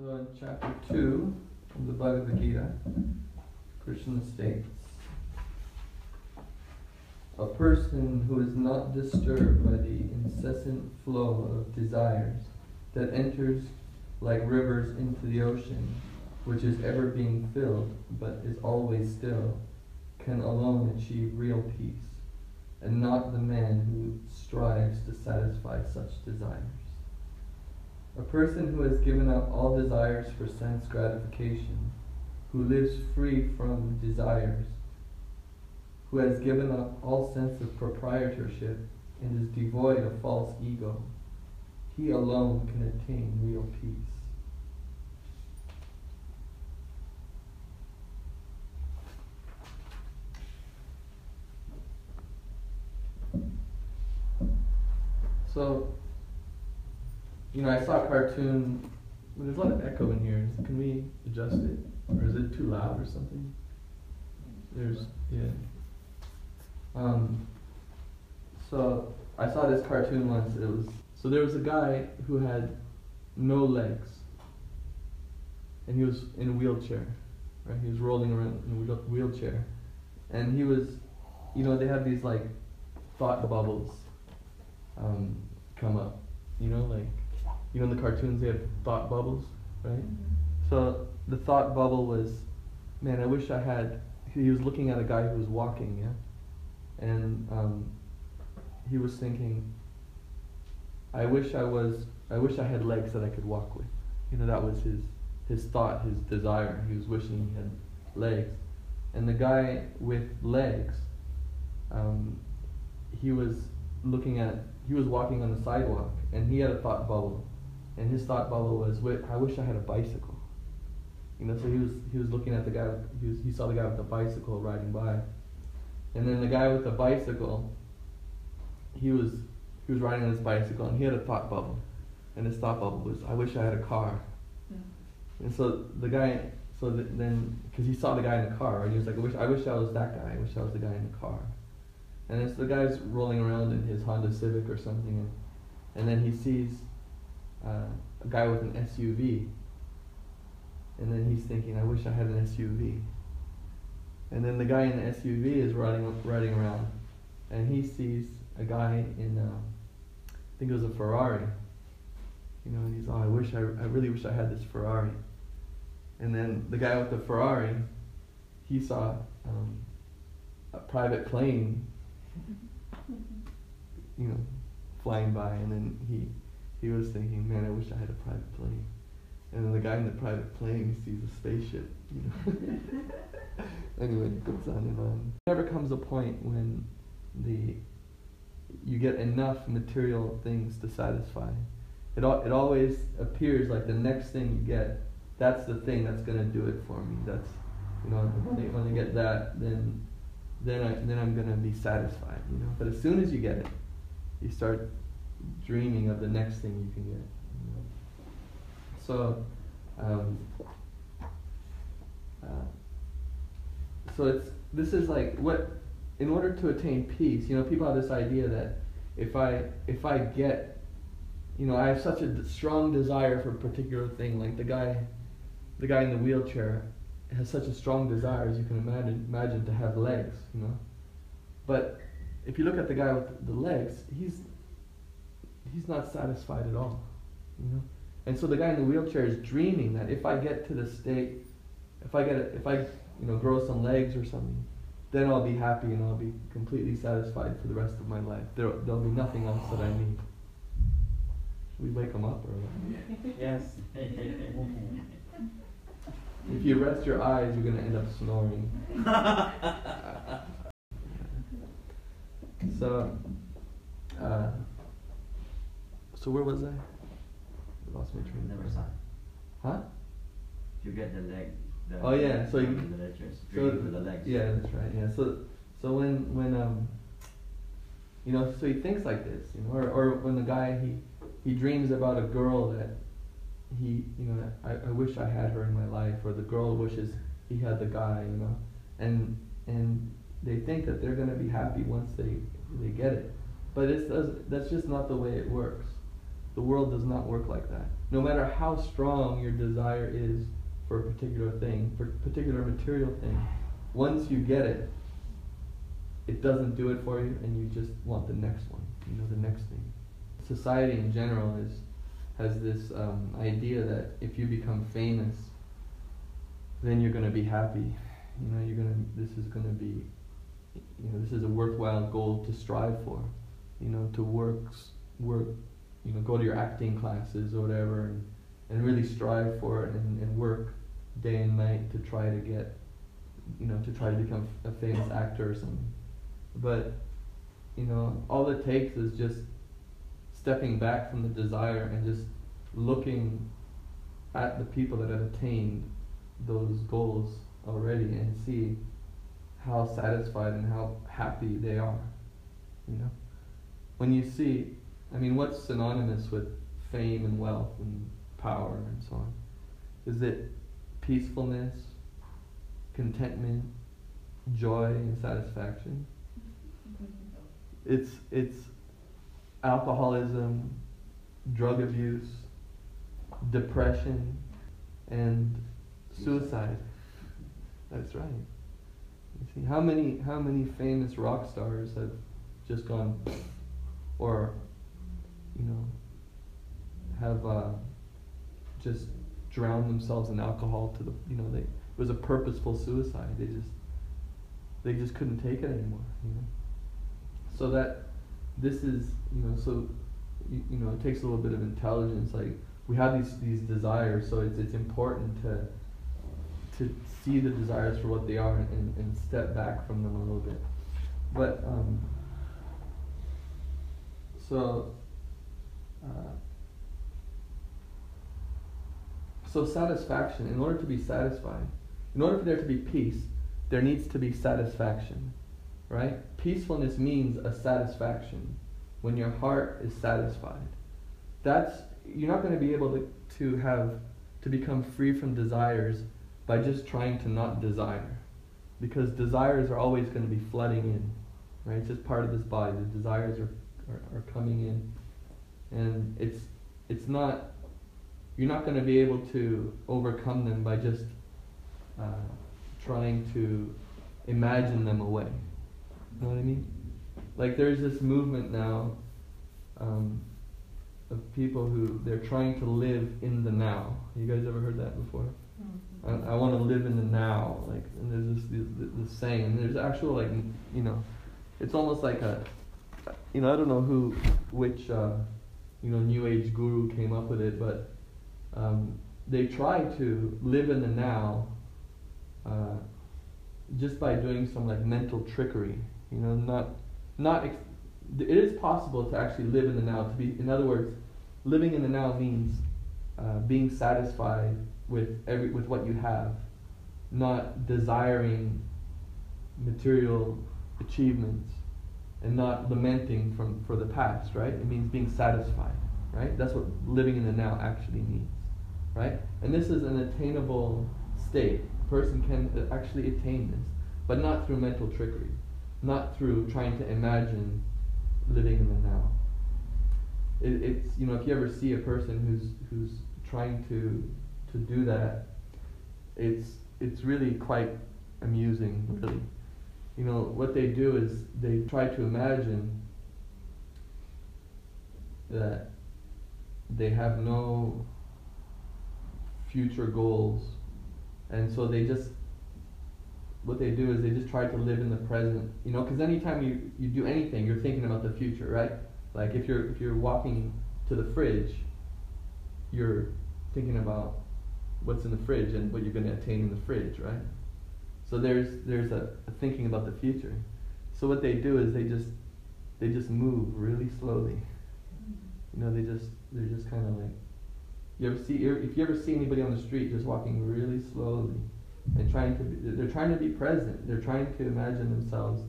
So in chapter 2 of the Bhagavad Gita, Krishna states A person who is not disturbed by the incessant flow of desires that enters like rivers into the ocean, which is ever being filled but is always still, can alone achieve real peace, and not the man who strives to satisfy such desires. A person who has given up all desires for sense gratification, who lives free from desires, who has given up all sense of proprietorship and is devoid of false ego, he alone can attain real peace. So, you know, I saw a cartoon. There's a lot of echo in here. Can we adjust it, or is it too loud or something? There's yeah. Um, so I saw this cartoon once. It was so there was a guy who had no legs, and he was in a wheelchair, right? He was rolling around in a wheelchair, and he was, you know, they have these like thought bubbles um, come up, you know, like you know in the cartoons they have thought bubbles, right? So the thought bubble was, man, I wish I had. He was looking at a guy who was walking, yeah, and um, he was thinking, I wish I was. I wish I had legs that I could walk with. You know, that was his his thought, his desire. He was wishing he had legs, and the guy with legs, um, he was looking at. He was walking on the sidewalk, and he had a thought bubble and his thought bubble was, "I wish I had a bicycle." You know, so he was he was looking at the guy. He was, he saw the guy with the bicycle riding by, and then the guy with the bicycle. He was he was riding on his bicycle, and he had a thought bubble, and his thought bubble was, "I wish I had a car." Mm. And so the guy, so the, then because he saw the guy in the car, and he was like, "I wish I wish I was that guy. I wish I was the guy in the car." And it's the guy's rolling around in his Honda Civic or something, and, and then he sees uh, a guy with an SUV. And then he's thinking, I wish I had an SUV. And then the guy in the SUV is riding riding around, and he sees a guy in, uh, I think it was a Ferrari. You know, and he's, oh, I wish I, I really wish I had this Ferrari. And then the guy with the Ferrari, he saw um, a private plane, you know, flying by, and then he he was thinking, man, I wish I had a private plane. And then the guy in the private plane sees a spaceship, you know. anyway, it goes on and on. Never comes a point when the you get enough material things to satisfy. It al- it always appears like the next thing you get, that's the thing that's gonna do it for me. That's you know when I, when I get that, then then I then I'm gonna be satisfied. You know. But as soon as you get it, you start dreaming of the next thing you can get. So, um, uh, so it's this is like what in order to attain peace. You know, people have this idea that if I if I get, you know, I have such a strong desire for a particular thing, like the guy, the guy in the wheelchair has such a strong desire as you can imagine imagine to have legs, you know. But if you look at the guy with the legs, he's he's not satisfied at all. You know? And so the guy in the wheelchair is dreaming that if I get to the state, if I get a, if I you know grow some legs or something, then I'll be happy and I'll be completely satisfied for the rest of my life. There there'll be nothing else that I need. Should we wake him up or what? Yes. if you rest your eyes, you're gonna end up snoring. so. So where was I? I lost my train. Never saw. Huh? You get the leg. The oh yeah, so you. The lectures. So the legs. Yeah, that's right. Yeah, so so when when um. You know, so he thinks like this, you know, or, or when the guy he he dreams about a girl that he you know I, I wish I had her in my life, or the girl wishes he had the guy, you know, and and they think that they're gonna be happy once they they get it, but it's that's just not the way it works The world does not work like that. No matter how strong your desire is for a particular thing, for a particular material thing, once you get it, it doesn't do it for you, and you just want the next one. You know, the next thing. Society in general is has this um, idea that if you become famous, then you're going to be happy. You know, you're going to. This is going to be. You know, this is a worthwhile goal to strive for. You know, to work, work. You know, go to your acting classes or whatever, and, and really strive for it and, and work day and night to try to get. You know, to try to become a famous actor or something. But, you know, all it takes is just stepping back from the desire and just looking at the people that have attained those goals already and see how satisfied and how happy they are. You know? When you see, I mean, what's synonymous with fame and wealth and power and so on? Is it peacefulness, contentment, joy, and satisfaction? It's it's alcoholism, drug abuse, depression, and suicide. That's right. You see, how many how many famous rock stars have just gone, or, you know, have uh, just drowned themselves in alcohol to the you know they it was a purposeful suicide. They just they just couldn't take it anymore. You know, so that this is you know so you, you know it takes a little bit of intelligence like we have these these desires so it's it's important to to see the desires for what they are and, and step back from them a little bit but um, so uh, so satisfaction in order to be satisfied in order for there to be peace there needs to be satisfaction right? Peacefulness means a satisfaction when your heart is satisfied. That's you're not going to be able to, to have to become free from desires by just trying to not desire because desires are always going to be flooding in right? It's just part of this body. The desires are, are, are coming in and it's it's not you're not going to be able to overcome them by just uh, trying to imagine them away you know what I mean? Like there's this movement now um, of people who they're trying to live in the now. You guys ever heard that before? Mm-hmm. I, I want to live in the now. Like, and there's this, this, this saying, and there's actual like, you know, it's almost like a, you know, I don't know who, which, uh, you know, New Age guru came up with it, but um, they try to live in the now uh, just by doing some like mental trickery. You know, not not. Ex- it is possible to actually live in the now. To be, in other words, living in the now means uh, being satisfied with every with what you have, not desiring material achievements, and not lamenting from for the past. Right? It means being satisfied. Right? That's what living in the now actually means. Right? And this is an attainable state. A person can actually attain this, but not through mental trickery not through trying to imagine living in the now. It, it's you know if you ever see a person who's who's trying to to do that, it's it's really quite amusing, really. You know what they do is they try to imagine that they have no future goals, and so they just what they do is they just try to live in the present, you know, because anytime you, you do anything, you're thinking about the future, right? Like if you're if you're walking to the fridge, you're thinking about what's in the fridge and what you're going to attain in the fridge, right? So there's there's a, a thinking about the future. So what they do is they just they just move really slowly. You know, they just they're just kind of like you ever see if you ever see anybody on the street just walking really slowly and trying to be, they're trying to be present. They're trying to imagine themselves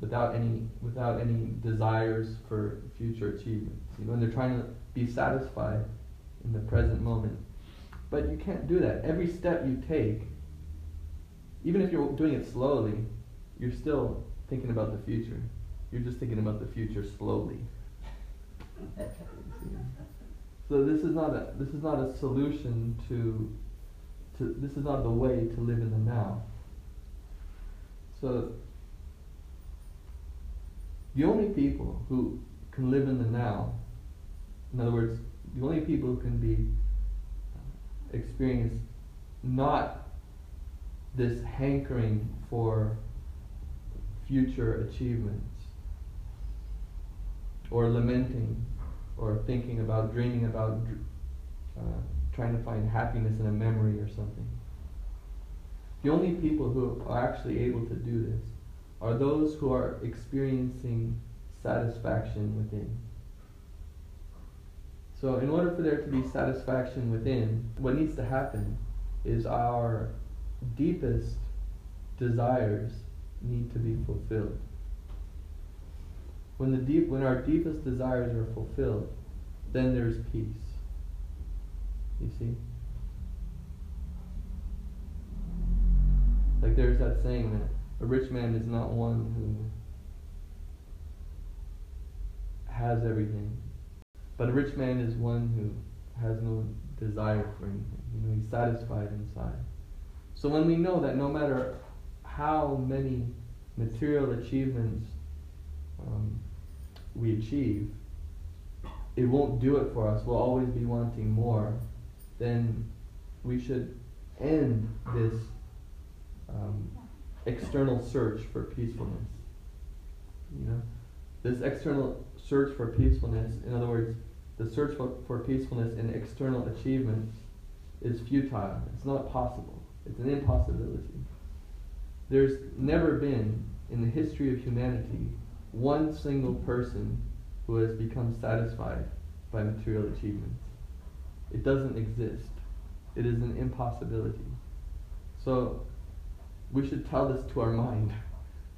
without any without any desires for future achievements. You know, and they're trying to be satisfied in the present moment. But you can't do that. Every step you take, even if you're doing it slowly, you're still thinking about the future. You're just thinking about the future slowly. So this is not a this is not a solution to to this is not the way to live in the now. So the only people who can live in the now, in other words, the only people who can be uh, experience not this hankering for future achievements. Or lamenting or thinking about dreaming about uh, trying to find happiness in a memory or something. The only people who are actually able to do this are those who are experiencing satisfaction within. So in order for there to be satisfaction within what needs to happen is our deepest desires need to be fulfilled. When the deep when our deepest desires are fulfilled, then there's peace. You see? Like there's that saying that a rich man is not one who has everything. But a rich man is one who has no desire for anything. You know, he's satisfied inside. So when we know that no matter how many material achievements um, we achieve, it won't do it for us. We'll always be wanting more. Then we should end this um, external search for peacefulness. You know, this external search for peacefulness. In other words, the search for, for peacefulness in external achievements is futile. It's not possible. It's an impossibility. There's never been in the history of humanity one single person who has become satisfied by material achievements. It doesn't exist. It is an impossibility. So we should tell this to our mind.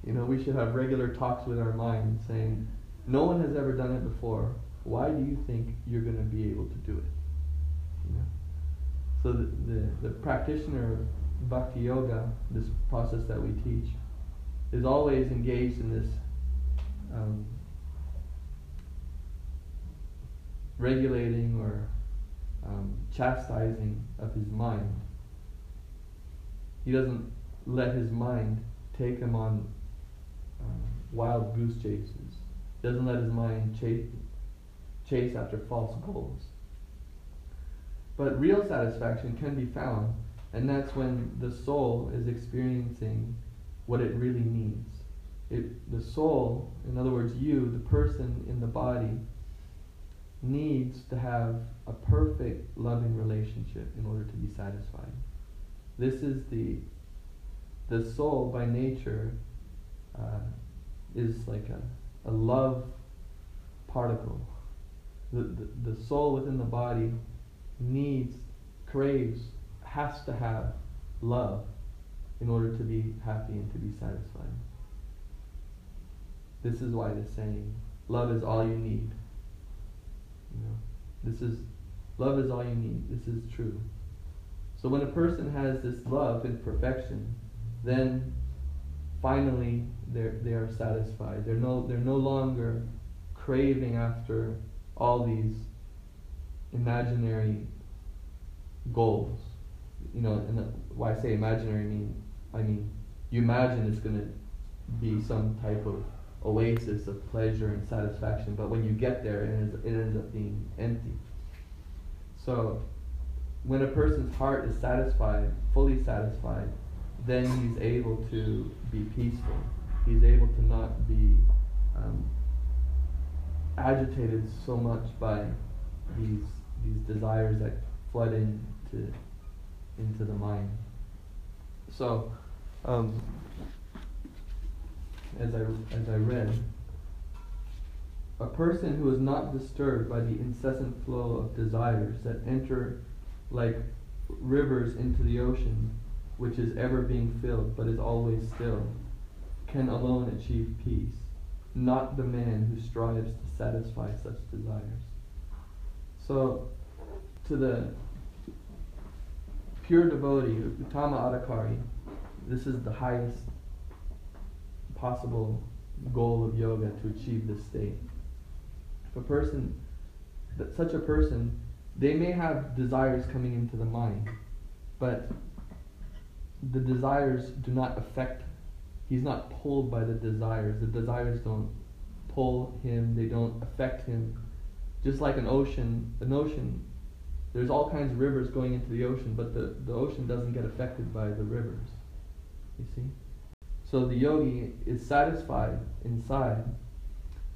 You know, we should have regular talks with our mind saying, no one has ever done it before. Why do you think you're going to be able to do it? You know? So the, the, the practitioner bhakti yoga, this process that we teach, is always engaged in this um, regulating or um, chastising of his mind. He doesn't let his mind take him on um, wild goose chases. He doesn't let his mind chase, chase after false goals. But real satisfaction can be found, and that's when the soul is experiencing what it really needs. It, the soul, in other words, you, the person in the body, needs to have a perfect loving relationship in order to be satisfied. This is the the soul by nature uh, is like a, a love particle. The, the, the soul within the body needs, craves, has to have love in order to be happy and to be satisfied. This is why the saying, love is all you need. You know, this is love is all you need. This is true. So when a person has this love in perfection, then finally they they are satisfied. They're no they're no longer craving after all these imaginary goals. You know, and why I say imaginary I mean I mean you imagine it's gonna be some type of oasis of pleasure and satisfaction, but when you get there, it ends, it ends up being empty. So, when a person's heart is satisfied, fully satisfied, then he's able to be peaceful. He's able to not be um, agitated so much by these these desires that flood into into the mind. So, um, as I as I read, a person who is not disturbed by the incessant flow of desires that enter like rivers into the ocean, which is ever being filled but is always still, can alone achieve peace, not the man who strives to satisfy such desires. So, to the pure devotee, Uttama Adhikari, this is the highest possible goal of yoga to achieve this state. If a person, that such a person they may have desires coming into the mind, but the desires do not affect he's not pulled by the desires. The desires don't pull him, they don't affect him. Just like an ocean, an ocean, there's all kinds of rivers going into the ocean, but the, the ocean doesn't get affected by the rivers. You see? So the yogi is satisfied inside.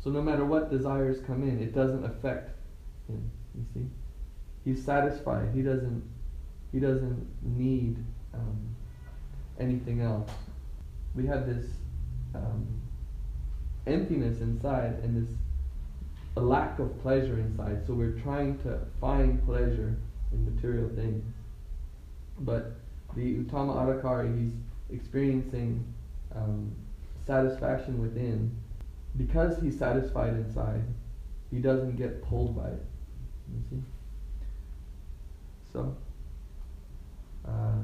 So no matter what desires come in, it doesn't affect him. You see? He's satisfied. He doesn't he doesn't need um, anything else. We have this um, emptiness inside and this a lack of pleasure inside. So we're trying to find pleasure in material things. But the Uttama Adhikari, he's experiencing um, satisfaction within. Because he's satisfied inside, he doesn't get pulled by it. You see? So, uh,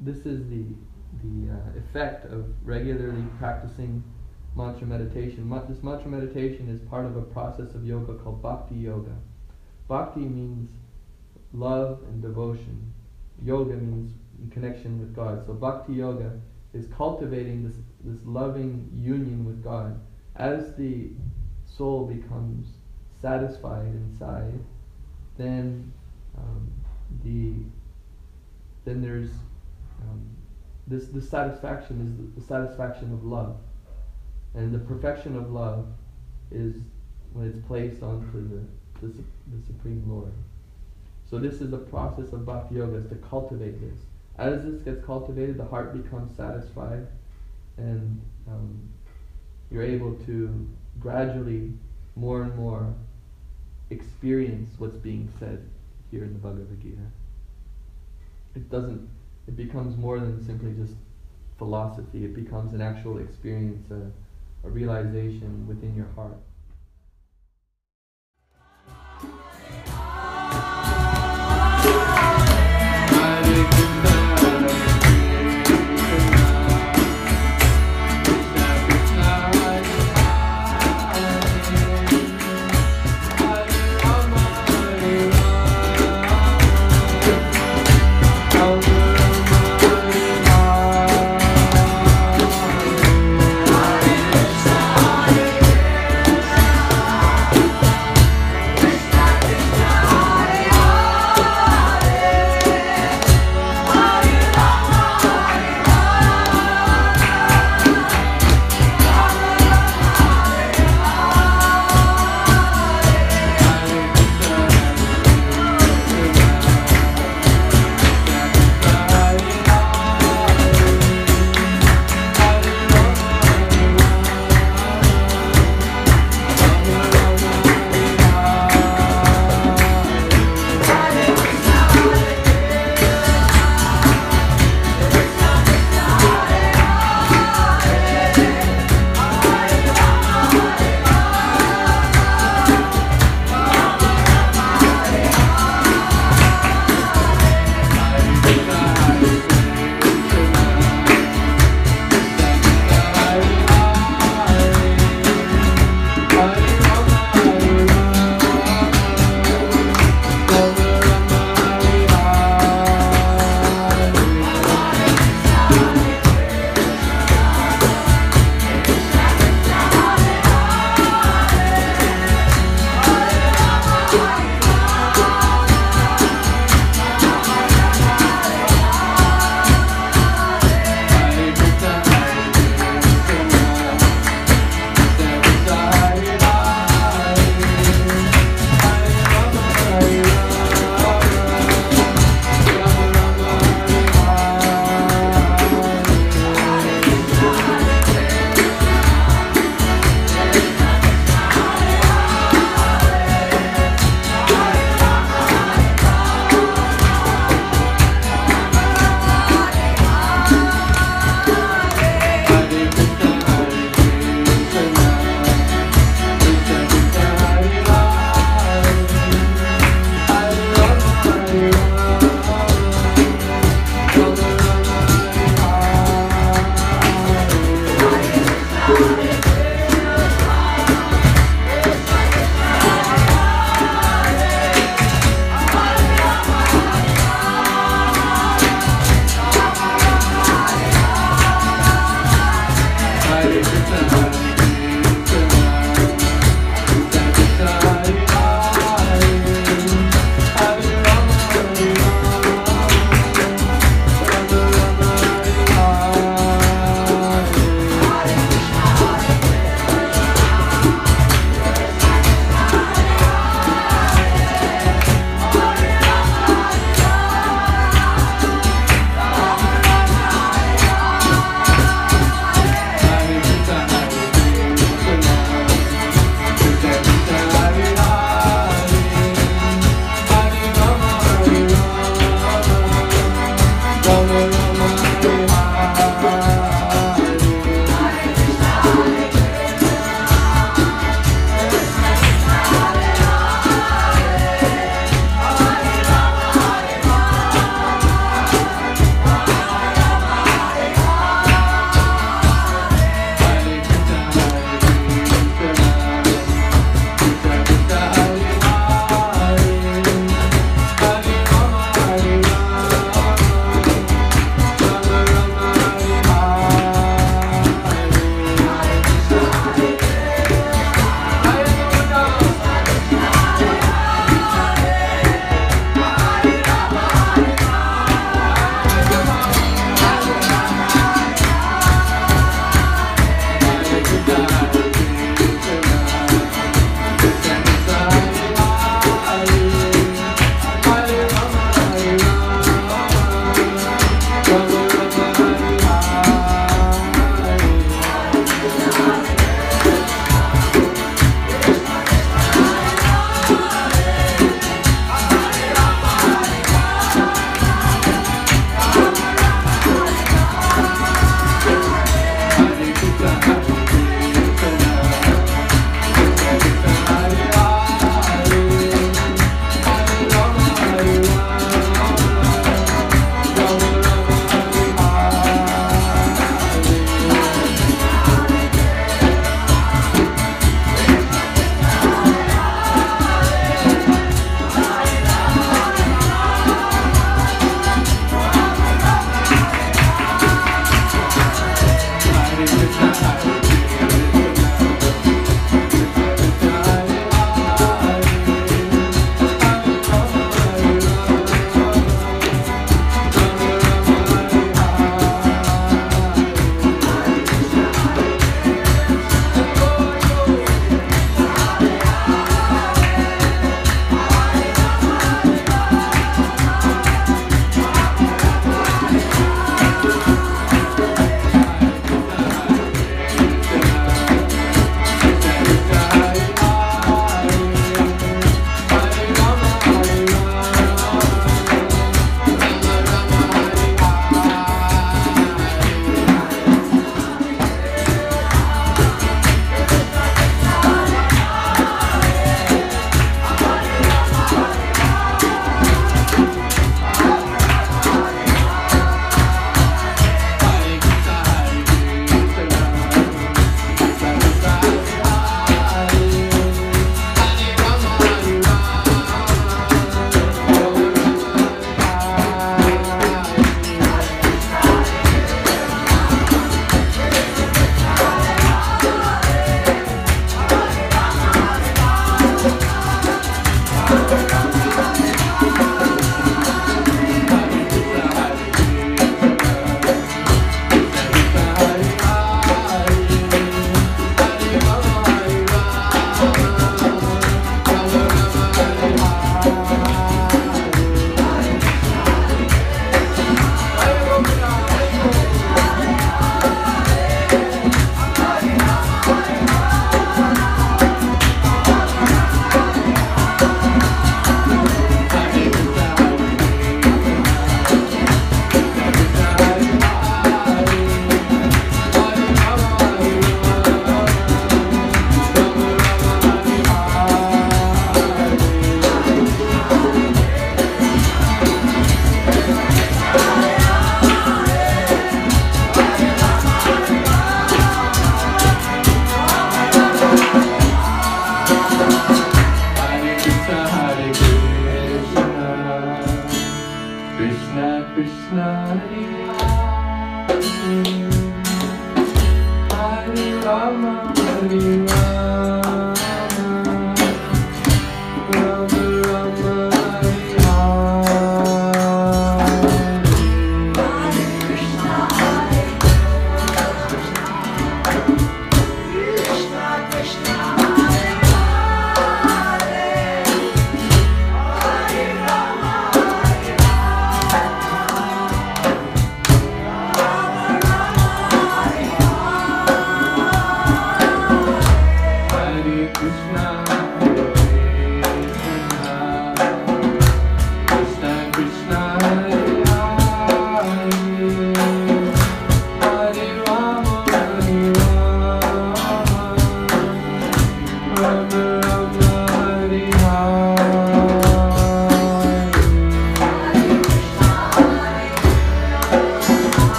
this is the the uh, effect of regularly practicing mantra meditation. This mantra meditation is part of a process of yoga called bhakti yoga. Bhakti means love and devotion. Yoga means connection with God. So bhakti yoga is cultivating this this loving union with God. As the soul becomes satisfied inside, then um, the then there's um, this the satisfaction is the, the satisfaction of love, and the perfection of love is when it's placed onto the the, the supreme Lord. So this is the process of bhakti yoga is to cultivate this. As this gets cultivated, the heart becomes satisfied, and um, you're able to gradually, more and more, experience what's being said here in the Bhagavad Gita. It doesn't it becomes more than simply just philosophy. It becomes an actual experience, a, a realization within your heart.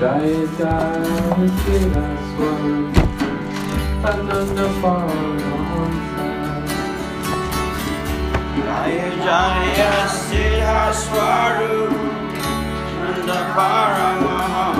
Dai dai tira swan Ananda Jaya Jaya Siddha Swaru Nanda Paramahamsa